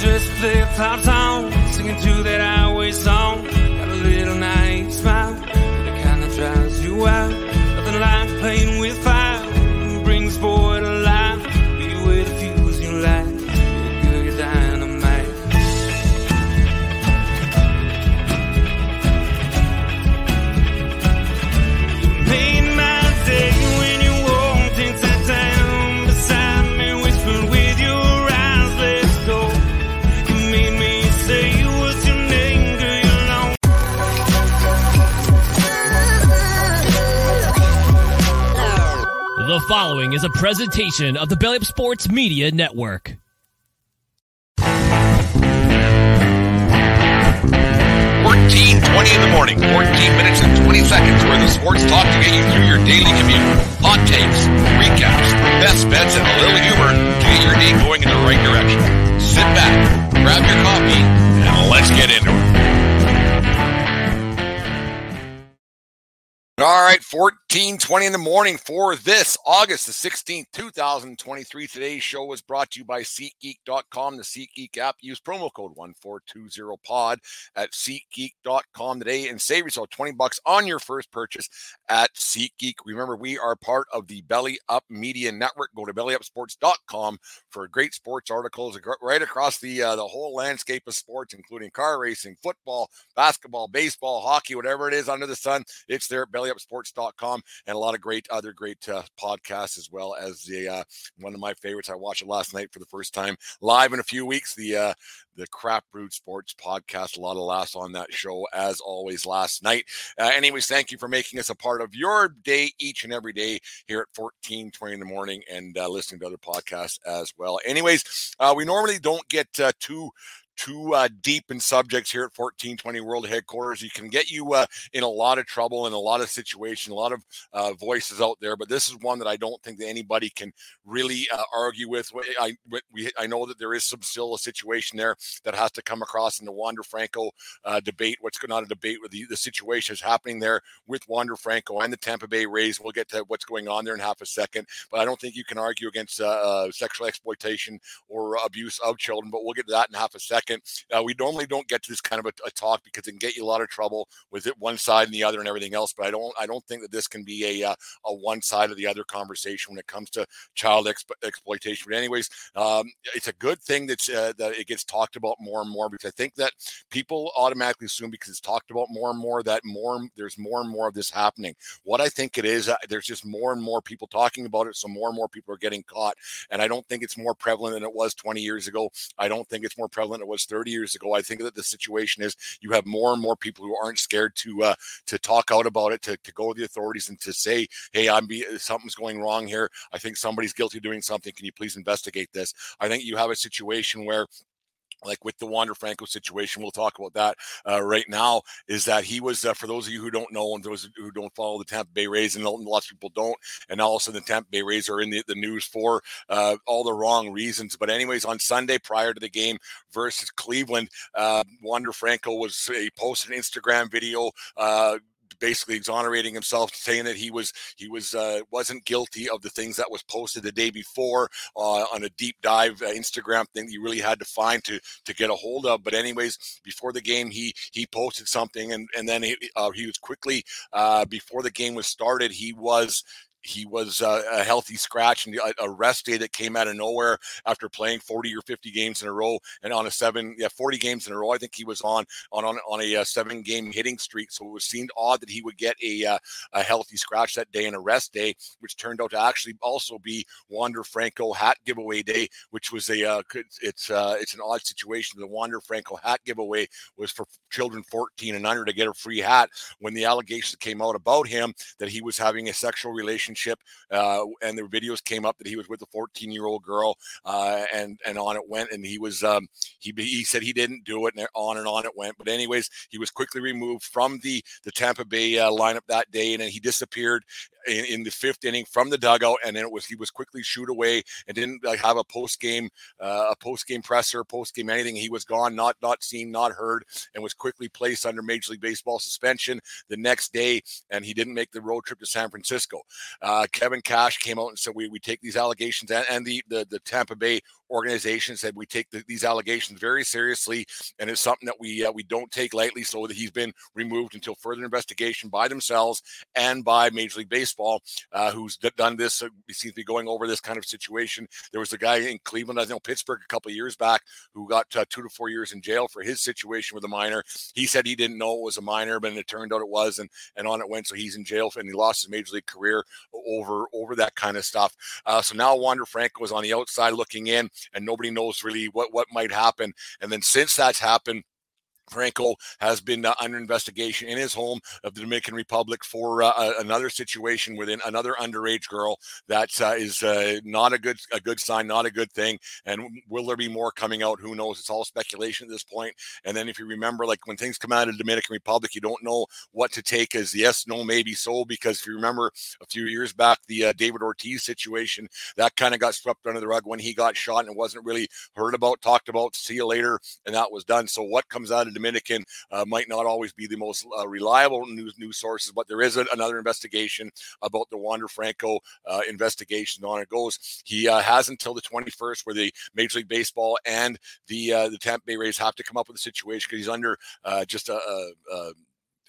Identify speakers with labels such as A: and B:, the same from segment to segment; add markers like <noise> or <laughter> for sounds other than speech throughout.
A: dress flip flops on, singing to that highway song.
B: Following is a presentation of the Belly Up Sports Media Network.
C: Fourteen twenty in the morning, 14 minutes and 20 seconds where the sports talk to get you through your daily commute. Hot takes, recaps, best bets, and a little humor to get your day going in the right direction. Sit back, grab your coffee, and let's get into it. All right, 1420 in the morning for this August the 16th, 2023. Today's show was brought to you by SeatGeek.com, the SeatGeek app. Use promo code 1420pod at SeatGeek.com today and save yourself 20 bucks on your first purchase at SeatGeek. Remember, we are part of the Belly Up Media Network. Go to bellyupsports.com for great sports articles right across the uh, the whole landscape of sports, including car racing, football, basketball, baseball, hockey, whatever it is under the sun. It's there at bellyupsports.com and a lot of great other great uh, podcasts as well as the uh, one of my favorites. I watched it last night for the first time live in a few weeks. The uh, the Crap Brewed Sports podcast. A lot of laughs on that show, as always, last night. Uh, anyways, thank you for making us a part of your day each and every day here at 14 20 in the morning and uh, listening to other podcasts as well. Anyways, uh, we normally don't get uh, too too uh, deep in subjects here at 1420 World Headquarters. You can get you uh, in a lot of trouble in a lot of situations, a lot of uh, voices out there. But this is one that I don't think that anybody can really uh, argue with. I we, I know that there is some still a situation there that has to come across in the Wander Franco uh, debate. What's going on a debate with the, the situation is happening there with Wander Franco and the Tampa Bay Rays. We'll get to what's going on there in half a second. But I don't think you can argue against uh, sexual exploitation or abuse of children. But we'll get to that in half a second. Uh, we normally don't get to this kind of a, a, talk because it can get you a lot of trouble with it one side and the other and everything else. But I don't I don't think that this can be a uh, a one side of the other conversation when it comes to child exploitation. But anyways, um, it's a good thing that uh, that it gets talked about more and more because I think that people automatically assume because it's talked about more and more that more there's more and more of this happening. What I think it is, uh, there's just more and more people talking about it, so more and more people are getting caught. And I don't think it's more prevalent than it was 20 years ago. I don't think it's more prevalent than it was 30 years ago. I think that the situation is you have more and more people who aren't scared to uh, to talk out about it, to, to go to the authorities and to say, "Hey, I'm be something's going wrong here. I think somebody's guilty of doing something. Can you please investigate this?" I think you have a situation where like with the Wander Franco situation, we'll talk about that uh, right now. Is that he was, uh, for those of you who don't know and those who don't follow the Tampa Bay Rays, and lots of people don't, and all of a sudden the Tampa Bay Rays are in the, the news for uh, all the wrong reasons. But, anyways, on Sunday prior to the game versus Cleveland, uh, Wander Franco was a posted an Instagram video uh, basically exonerating himself, saying that he was he was uh, wasn't guilty of the things that was posted the day before uh, on a deep dive uh, Instagram thing that you really had to find to to get a hold of. But anyways, before the game, he he posted something, and and then he uh, he was quickly uh, before the game was started, he was he was uh, a healthy scratch and a, rest day that came out of nowhere after playing 40 or 50 games in a row and on a seven yeah 40 games in a row i think he was on on on, on a, uh, seven game hitting streak. So it was seemed odd that he would get a uh, a healthy scratch that day and a rest day which turned out to actually also be wander franco hat giveaway day which was a uh, it's uh, it's an odd situation. The wander franco hat giveaway was for children 14 and under to get a free hat when the allegations came out about him that he was having a sexual relationship relationship, uh, and the videos came up that he was with a 14 year old girl, uh, and and on it went. And he was um, he he said he didn't do it, and on and on it went. But anyways, he was quickly removed from the the Tampa Bay uh, lineup that day, and then he disappeared in, in, the fifth inning from the dugout, and then it was he was quickly shoot away and didn't like have a post game uh, a post game presser, post game anything. He was gone, not not seen, not heard, and was quickly placed under Major League Baseball suspension the next day, and he didn't make the road trip to San Francisco. Uh, Kevin Cash came out and said we we take these allegations and, and the, the the Tampa Bay organization said we take the, these allegations very seriously, and it's something that we uh, we don't take lightly. So that he's been removed until further investigation by themselves and by Major League Baseball, uh, who's done this. Uh, we seem to be going over this kind of situation. There was a guy in Cleveland, I know Pittsburgh, a couple years back, who got uh, two to four years in jail for his situation with a minor. He said he didn't know it was a minor, but it turned out it was, and and on it went. So he's in jail, and he lost his major league career over over that kind of stuff. Uh, so now Wander Franco is on the outside looking in, and nobody knows really what what might happen. And then since that's happened, Franco has been uh, under investigation in his home of the Dominican Republic for uh, another situation within another underage girl. That uh, is uh, not a good a good sign, not a good thing. And will there be more coming out? Who knows? It's all speculation at this point. And then if you remember, like when things come out of the Dominican Republic, you don't know what to take as yes, no, maybe so. Because if you remember a few years back, the uh, David Ortiz situation that kind of got swept under the rug when he got shot and it wasn't really heard about, talked about. See you later, and that was done. So what comes out of Dominican uh, might not always be the most uh, reliable news news sources, but there is a, another investigation about the Wander Franco uh, investigation. On it goes. He uh, has until the 21st, where the Major League Baseball and the uh, the Tampa Bay Rays have to come up with a situation because he's under uh, just a, a,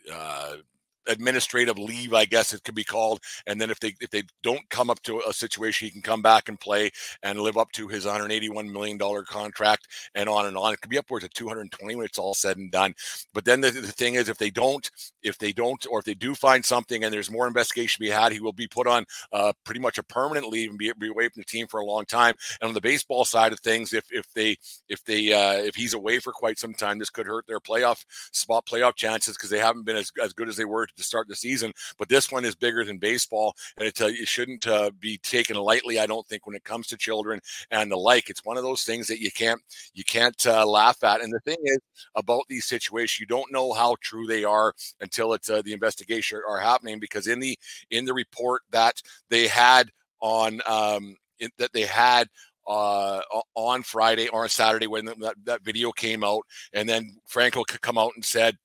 C: a administrative leave, I guess it could be called. And then if they if they don't come up to a situation, he can come back and play and live up to his 181 million dollar contract and on and on. It could be upwards of 220 when it's all said and done. But then the, the thing is, if they don't, if they don't, or if they do find something and there's more investigation to be had, he will be put on uh, pretty much a permanent leave and be, be away from the team for a long time. And on the baseball side of things, if if they if they uh, if he's away for quite some time, this could hurt their playoff spot playoff chances because they haven't been as, as good as they were to start the season. But this one is bigger than baseball, and it, uh, it shouldn't uh, be taken lightly. I don't think when it comes to children and the like. It's one of those things that you can't you can't uh, laugh at. And the thing is about these situations, you don't know how true they are until it's uh, the investigation are happening. Because in the in the report that they had on um, that they had uh, on Friday or on Saturday when that, that video came out, and then Franco could come out and said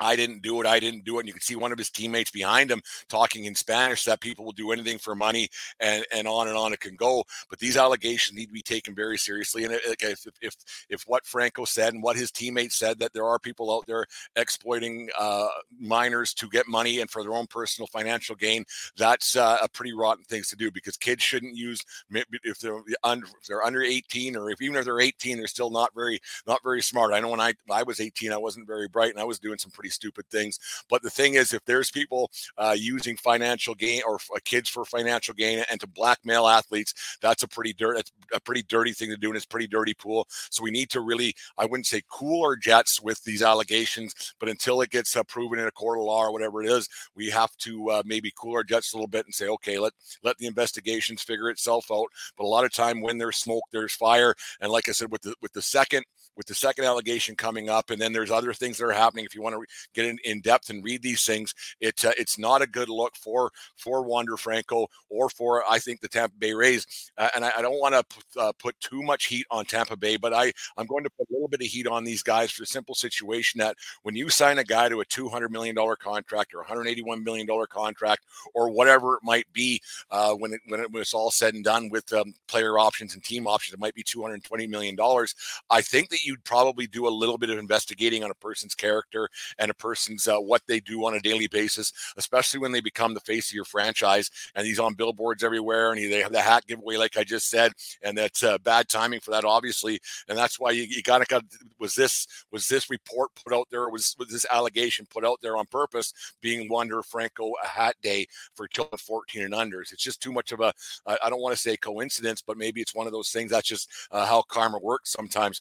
C: I didn't do it. I didn't do it. And you can see one of his teammates behind him talking in Spanish that people will do anything for money and, and on and on it can go. But these allegations need to be taken very seriously. And if, if, if what Franco said and what his teammates said that there are people out there exploiting uh, minors to get money and for their own personal financial gain, that's uh, a pretty rotten thing to do because kids shouldn't use if they're under if they're under 18 or if even if they're 18, they're still not very not very smart. I know when I I was 18, I wasn't very bright and I was doing some pretty stupid things. But the thing is, if there's people uh, using financial gain or uh, kids for financial gain and to blackmail athletes, that's a pretty dirt, that's a pretty dirty thing to do, and it's pretty dirty pool. So we need to really, I wouldn't say cool our jets with these allegations, but until it gets uh, proven in a court of law or whatever it is, we have to uh, maybe cool our jets a little bit and say, okay, let let the investigations figure itself out. But a lot of time when there's smoke, there's fire. And like I said, with the with the second with the second allegation coming up, and then there's other things that are happening. If you want to get in, in depth and read these things, it uh, it's not a good look for for Wander Franco or for I think the Tampa Bay Rays. Uh, and I, I don't want to uh, put too much heat on Tampa Bay, but I I'm going to put a little bit of heat on these guys for the simple situation that when you sign a guy to a 200 million dollar contract or 181 million dollar contract or whatever it might be, uh, when it when, it, it's all said and done with um, player options and team options, it might be 220 million dollars. I think that you'd probably do a little bit of investigating on a person's character and a person's uh, what they do on a daily basis, especially when they become the face of your franchise and he's on billboards everywhere and he, they have the hat giveaway, like I just said, and that's uh, bad timing for that, obviously, and that's why you, you gotta got was this was this report put out there was, was this allegation put out there on purpose, being Wander Franco a hat day for children 14 and unders. It's just too much of a I don't want to say coincidence, but maybe it's one of those things that's just uh, how karma works sometimes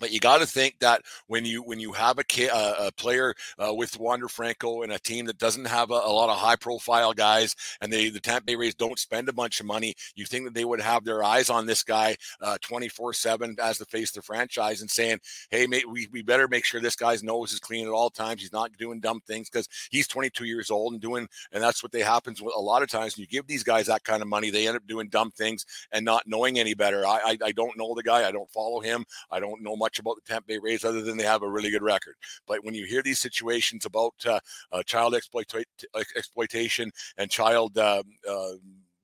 C: but you got to think that when you when you have a, a player uh, with Wander Franco and a team that doesn't have a, a, lot of high profile guys, and they the Tampa Bay Rays don't spend a bunch of money, you think that they would have their eyes on this guy twenty four seven as the face of the franchise and saying, "Hey, mate, we, we better make sure this guy's nose is clean at all times. He's not doing dumb things because he's twenty two years old and doing." And that's what they happens with a lot of times. When you give these guys that kind of money, they end up doing dumb things and not knowing any better. I I, I don't know the guy. I don't follow him. I don't know much much about the Tampa Bay Rays other than they have a really good record. But when you hear these situations about uh, uh, child exploit- exploitation and child um,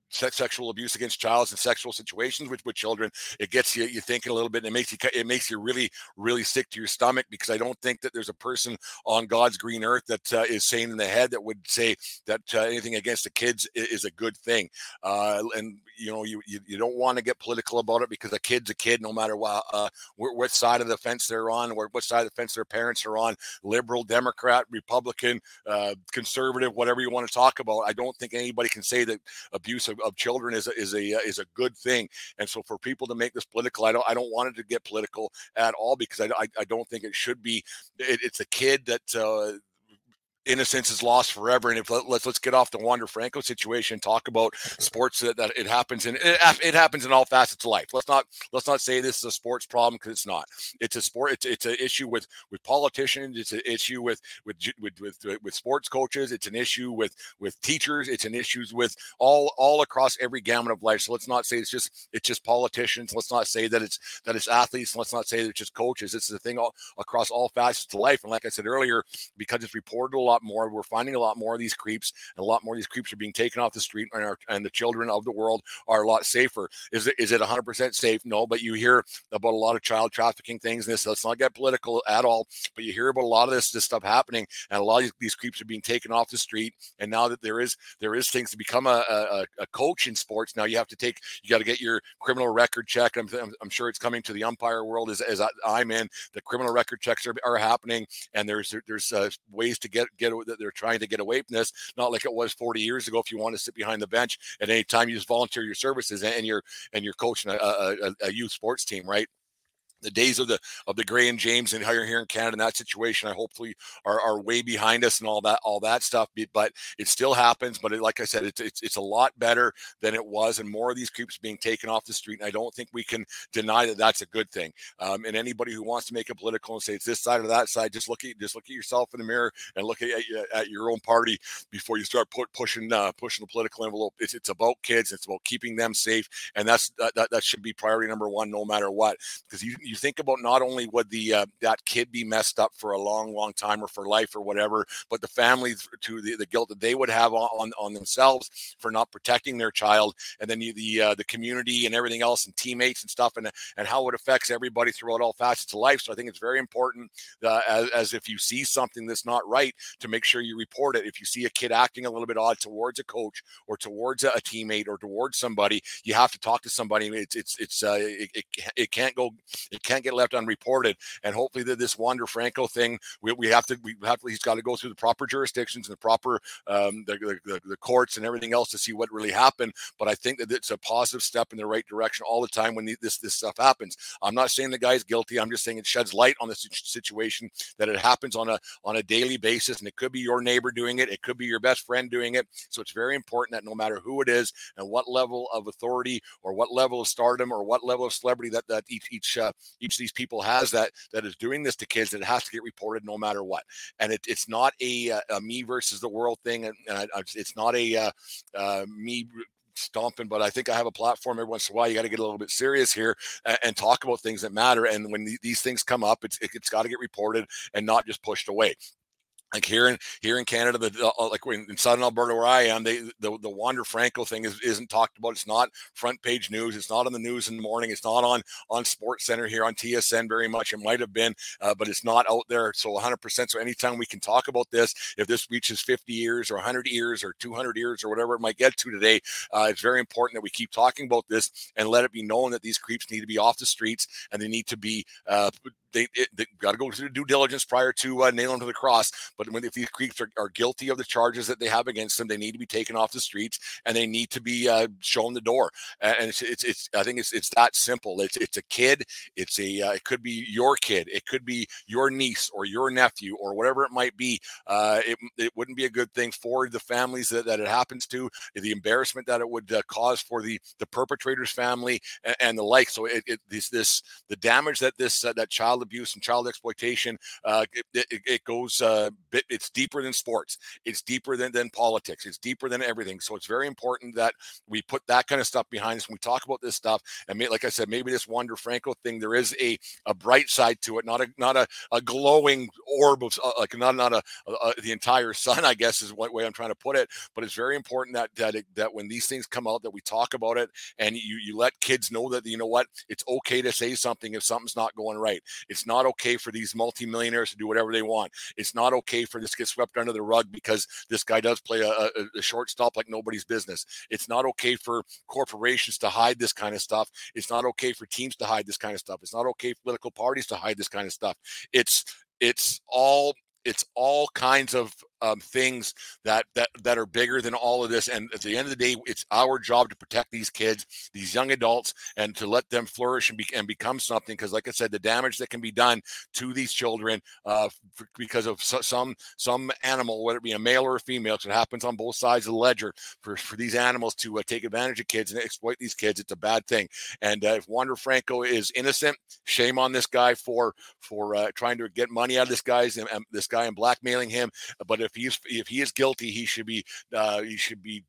C: sexual abuse against childs and sexual situations with, with children it gets you you thinking a little bit and it makes you it makes you really really sick to your stomach because i don't think that there's a person on god's green earth that uh, is sane in the head that would say that uh, anything against the kids is, is a good thing. Uh, and you know you, you, you don't want to get political about it because a kid's a kid no matter what uh, what side of the fence they're on or what side of the fence their parents are on liberal democrat republican uh, conservative whatever you want to talk about. I don't think anybody can say that abuse of, of children is a, is a uh, is a good thing. And so for people to make this political i don't i don't want it to get political at all because i, I, I don't think it should be. It, it's a kid that uh, innocence is lost forever. And if let, us let's, let's get off the Wander Franco situation, talk about mm-hmm. sports that, that it happens in it, it, happens in all facets of life. Let's not let's not say this is a sports problem because it's not. It's a sport. It's it's an issue with with politicians. It's an issue with with with with, with sports coaches. It's an issue with with teachers. It's an issues with all all across every gamut of life. So let's not say it's just it's just politicians. Let's not say that it's that it's athletes. Let's not say that it's just coaches. It's the thing all across all facets of life. And like I said earlier, because it's reported a lot lot more. We're finding a lot more of these creeps, and a lot more of these creeps are being taken off the street, and, our, and the children of the world are a lot safer. Is it is it 100% safe? No, but you hear about a lot of child trafficking things. this let's not get political at all, but you hear about a lot of this this stuff happening, and a lot of these creeps are being taken off the street. And now that there is there is things to become a, a, a coach in sports, now you have to take you got to get your criminal record check. I'm, I'm, sure it's coming to the umpire world as, as I'm in. The criminal record checks are, are happening, and there's there's uh, ways to get get get that they're trying to get away from this. Not like it was 40 years ago. If you want to sit behind the bench at any time, you just volunteer your services and you're and you're coaching a, a, a youth sports team, right? The days of the of the Graham James and here here in Canada in that situation, I hopefully are, are way behind us and all that all that stuff. But it still happens. But it, like I said, it's, it's it's a lot better than it was, and more of these creeps being taken off the street. And I don't think we can deny that that's a good thing. Um, and anybody who wants to make it political and say it's this side or that side, just look at just look at yourself in the mirror and look at at your own party before you start put, pushing uh, pushing the political envelope. It's it's about kids. It's about keeping them safe, and that's that, that, that should be priority number one, no matter what. Because you you think about not only would the uh, that kid be messed up for a long, long time or for life or whatever, but the family to the, the guilt that they would have on, on themselves for not protecting their child, and then you, the uh, the community and everything else, and teammates and stuff, and and how it affects everybody throughout all facets of life. So I think it's very important uh, as, as if you see something that's not right to make sure you report it. If you see a kid acting a little bit odd towards a coach or towards a, a teammate or towards somebody, you have to talk to somebody. It's it's it's uh, it, it, it can't go it can't get left unreported. And hopefully, that this Wander Franco thing, we, we have to, we have to, he's got to go through the proper jurisdictions and the proper um, the, the, the courts and everything else to see what really happened. But I think that it's a positive step in the right direction all the time when this this stuff happens. I'm not saying the guy's guilty. I'm just saying it sheds light on the situation that it happens on a on a daily basis, and it could be your neighbor doing it, it could be your best friend doing it. So it's very important that no matter who it is and what level of authority or what level of stardom or what level of celebrity that that each each uh, each of these people has that that is doing this to kids that has to get reported no matter what and it, it's not a, uh, a, me versus the world thing and, I, it's not a uh, uh, me stomping, but I think I have a platform every once in a while. You got to get a little bit serious here and, and, talk about things that matter. And when these things come up, it's it, has got to get reported and not just pushed away like here in here in Canada, the uh, like in, southern Alberta where I am, they the, the Wander Franco thing is, isn't talked about. It's not front page news. It's not on the news in the morning. It's not on on Sports Center here on TSN very much. It might have been, uh, but it's not out there. So 100. percent So anytime we can talk about this, if this reaches 50 years or 100 years or 200 years or whatever it might get to today, uh, it's very important that we keep talking about this and let it be known that these creeps need to be off the streets and they need to be uh, they, they got to go through due diligence prior to uh, nailing to the cross. But when if these creeps are, are, guilty of the charges that they have against them, they need to be taken off the streets and they need to be uh, shown the door. And it's, it's, it's I think it's it's that simple. It's it's a kid. It's a uh, it could be your kid. It could be your niece or your nephew or whatever it might be. Uh, it it wouldn't be a good thing for the families that, that it happens to. The embarrassment that it would uh, cause for the the perpetrator's family and, and the like. So it, it this this the damage that this uh, that child abuse and child exploitation. Uh, it, it, it, goes uh, bit it's deeper than sports it's deeper than than politics it's deeper than everything so it's very important that we put that kind of stuff behind us when we talk about this stuff and may, like i said maybe this wander franco thing there is a a bright side to it not a not a, a glowing orb of uh, like not not a, a, the entire sun i guess is what way i'm trying to put it but it's very important that that it, that when these things come out that we talk about it and you you let kids know that you know what it's okay to say something if something's not going right it's not okay for these multimillionaires to do whatever they want it's not okay for this to get swept under the rug because this guy does play a, a, a shortstop like nobody's business. It's not okay for corporations to hide this kind of stuff. It's not okay for teams to hide this kind of stuff. It's not okay for political parties to hide this kind of stuff. It's it's all it's all kinds of um, things that that that are bigger than all of this. And at the end of the day, it's our job to protect these kids, these young adults, and to let them flourish and, be, and become something. Because, like I said, the damage that can be done to these children uh, because of so, some some animal, whether it be a male or a female, because it happens on both sides of the ledger. For for these animals to uh, take advantage of kids and exploit these kids, it's a bad thing. And uh, if Wander Franco is innocent, shame on this guy for for uh, trying to get money out of this guy's and this guy and blackmailing him. But if he's if he is guilty, he should be uh, he should be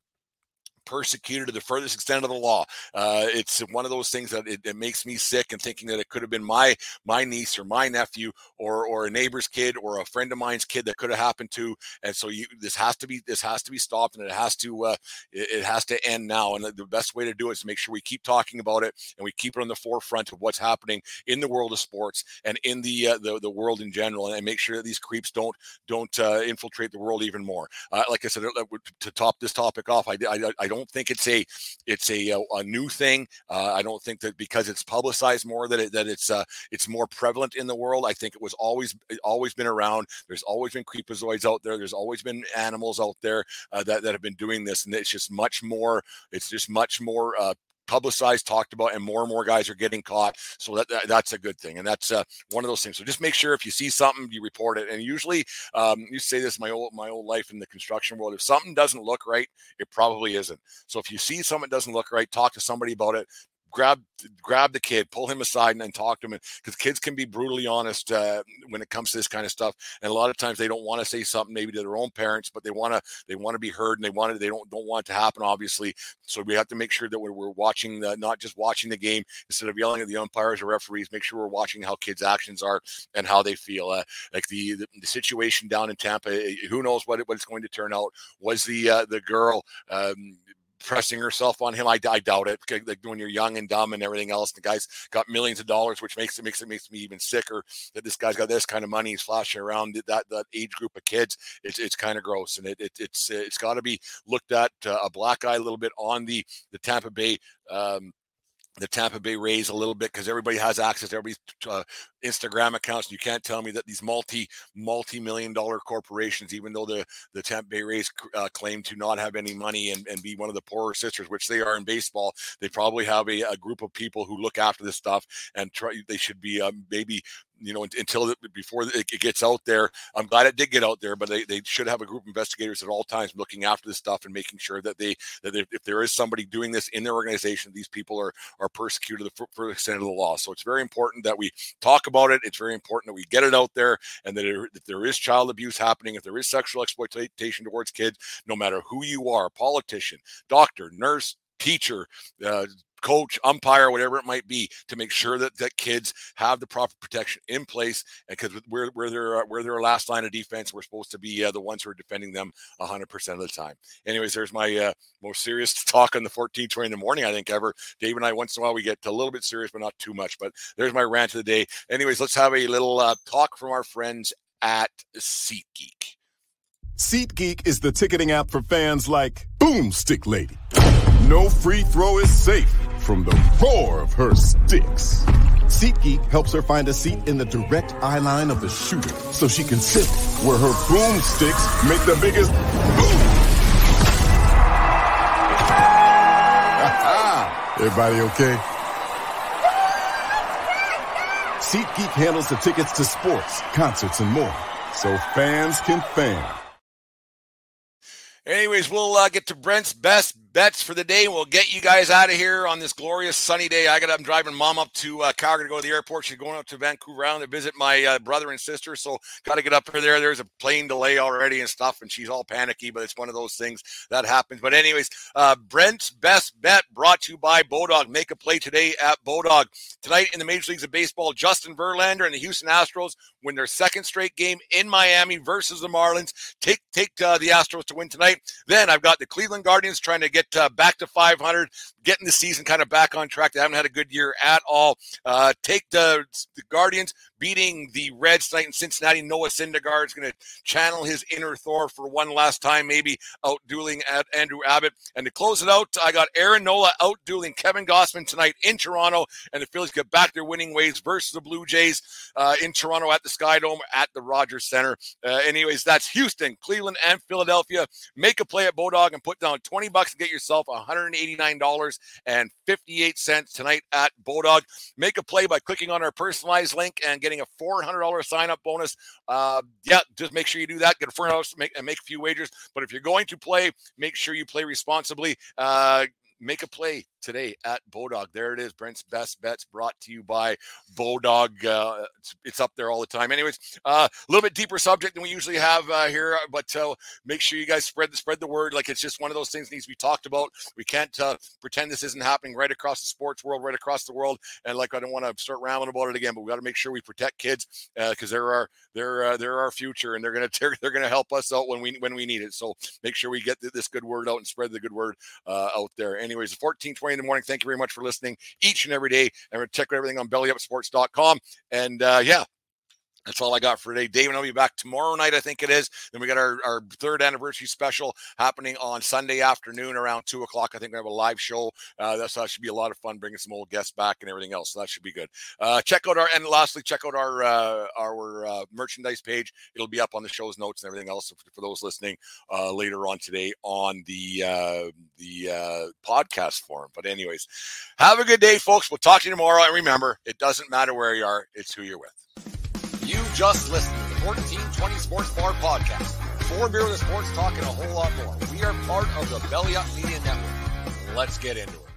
C: persecuted to the furthest extent of the law. Uh, it's one of those things that it, it, makes me sick and thinking that it could have been my my niece or my nephew or or a neighbor's kid or a friend of mine's kid that could have happened to. And so you this has to be this has to be stopped and it has to uh, it, it, has to end now. And the best way to do it is to make sure we keep talking about it and we keep it on the forefront of what's happening in the world of sports and in the uh, the, the world in general, and make sure that these creeps don't don't uh, infiltrate the world even more. Uh, like I said, uh, to top this topic off, I I, I don't don't think it's a it's a a, a new thing. Uh, I don't think that because it's publicized more that it, that it's uh, it's more prevalent in the world. I think it was always always been around. There's always been creepazoids out there. There's always been animals out there uh, that that have been doing this, and it's just much more. It's just much more uh, publicized, talked about, and more and more guys are getting caught. So that, that that's a good thing, and that's uh, one of those things. So just make sure if you see something, you report it. And usually, um, you say this my old my old life in the construction world: if something doesn't look right, it probably isn't. So if you see something doesn't look right, talk to somebody about it grab grab the kid, pull him aside, and, talk to him. Because kids can be brutally honest uh, when it comes to this kind of stuff, and a lot of times they don't want to say something maybe to their own parents, but they want to they want to be heard, and they want they don't don't want it to happen, obviously. So we have to make sure that when we're watching, the, not just watching the game, instead of yelling at the umpires or referees, make sure we're watching how kids' actions are and how they feel. Uh, like the, the, the situation down in Tampa, eh, who knows what it, what it's going to turn out? Was the uh, the girl um, pressing herself on him. I, I doubt it. Like when you're young and dumb and everything else, the guy's got millions of dollars, which makes it makes it makes me even sicker that this guy's got this kind of money. He's flashing around that that age group of kids. It's it's kind of gross, and it, it it's it's got to be looked at uh, a black eye a little bit on the the Tampa Bay. Um, the Tampa Bay Rays a little bit because everybody has access to everybody's uh, Instagram accounts. You can't tell me that these multi multi million dollar corporations, even though the the Tampa Bay Rays uh, claim to not have any money and, and be one of the poorer sisters, which they are in baseball, they probably have a, a group of people who look after this stuff and try. They should be um, maybe you know, until before it gets out there. I'm glad it did get out there, but they, they should have a group of investigators at all times looking after this stuff and making sure that they that if there is somebody doing this in their organization, these people are are persecuted for the extent of the law. So it's very important that we talk about it. It's very important that we get it out there, and that if there is child abuse happening, if there is sexual exploitation towards kids, no matter who you are, politician, doctor, nurse, teacher, uh, coach, umpire, whatever it might be, to make sure that that kids have the proper protection in place. Because we're we're their we're their last line of defense. We're supposed to be uh, the ones who are defending them 100 percent of the time. Anyways, there's my uh, most serious <laughs> talk on the 1420 in the morning. I think ever. Dave and I once in a while we get a little bit serious, but not too much. But there's my rant of the day. Anyways, let's have a little uh, talk from our friends at SeatGeek.
D: SeatGeek is the ticketing app for fans like Boomstick Lady. No free throw is safe from the roar of her sticks. SeatGeek helps her find a seat in the direct eye line of the shooter so she can sit where her boomsticks make the biggest boom. <laughs> Everybody okay? SeatGeek handles the tickets to sports, concerts, and more so fans can fan.
C: Anyways, we'll uh, get to Brent's best bets for the day. We'll get you guys out of here on this glorious sunny day. I got I'm driving mom up to uh, Calgary to go to the airport. She's going up to Vancouver Island to visit my uh, brother and sister. So got to get up her there. There's a plane delay already and stuff, and she's all panicky. But it's one of those things that happens. But anyways, uh, Brent's best bet brought to you by Bodog. Make a play today at Bodog tonight in the Major Leagues of Baseball. Justin Verlander and the Houston Astros win their second straight game in Miami versus the Marlins. Take take uh, the Astros to win tonight. Then I've got the Cleveland Guardians trying to get uh, back to 500, getting the season kind of back on track. They haven't had a good year at all. Uh, take the, the Guardians beating the Reds tonight in Cincinnati. Noah Syndergaard is going to channel his inner Thor for one last time, maybe out dueling at Andrew Abbott. And to close it out, I got Aaron Nola out dueling Kevin Gausman tonight in Toronto, and the Phillies get back their winning ways versus the Blue Jays uh, in Toronto at the Sky Dome at the Rogers Center. Uh, anyways, that's Houston, Cleveland, and Philadelphia. Make a play at Bodog and put down 20 bucks and get yourself $189.58 tonight at Bodog. Make a play by clicking on our personalized link and get getting a $400 sign up bonus. Uh, yeah, just make sure you do that. Get a $400 make, and make a few wagers. But if you're going to play, make sure you play responsibly. Uh, make a play today at Bodog. There it is. Brent's best bets brought to you by Bodog. Uh, it's, it's, up there all the time. Anyways, uh, a uh, little bit deeper subject than we usually have uh, here, uh, but uh, make sure you guys spread the spread the word. Like it's just one of those things needs to be talked about. We can't pretend this isn't happening right across the sports world, right across the world. And like I don't want to start rambling about it again, but we got to make sure we protect kids because they're our they're they're our future, and they're gonna <laughs> they're, gonna help us out when we when we need it. So make sure we get this good word out and spread the good word out there. Anyways, 1420 in the morning. Thank you very much for listening each and every day. And check everything on bellyupsports.com. And uh, yeah, that's all I got for today. Dave and I'll be back tomorrow night, I think it is. Then we got our, our third anniversary special happening on Sunday afternoon around two o'clock. I think we have a live show. Uh, that's, that should be a lot of fun bringing some old guests back and everything else. So that should be good. Uh, check out our, and lastly, check out our, uh, our uh, merchandise page. It'll be up on the show's notes and everything else for, those listening uh, later on today on the, uh, the podcast form. But, anyways, have a good day, folks. We'll talk to you tomorrow. And remember, it doesn't matter where you are, it's who you're with. You just listened to the 1420 Sports Bar Podcast. Four beer with sports talking a whole lot more. We are part of the Belly Up Media Network. Let's get into it.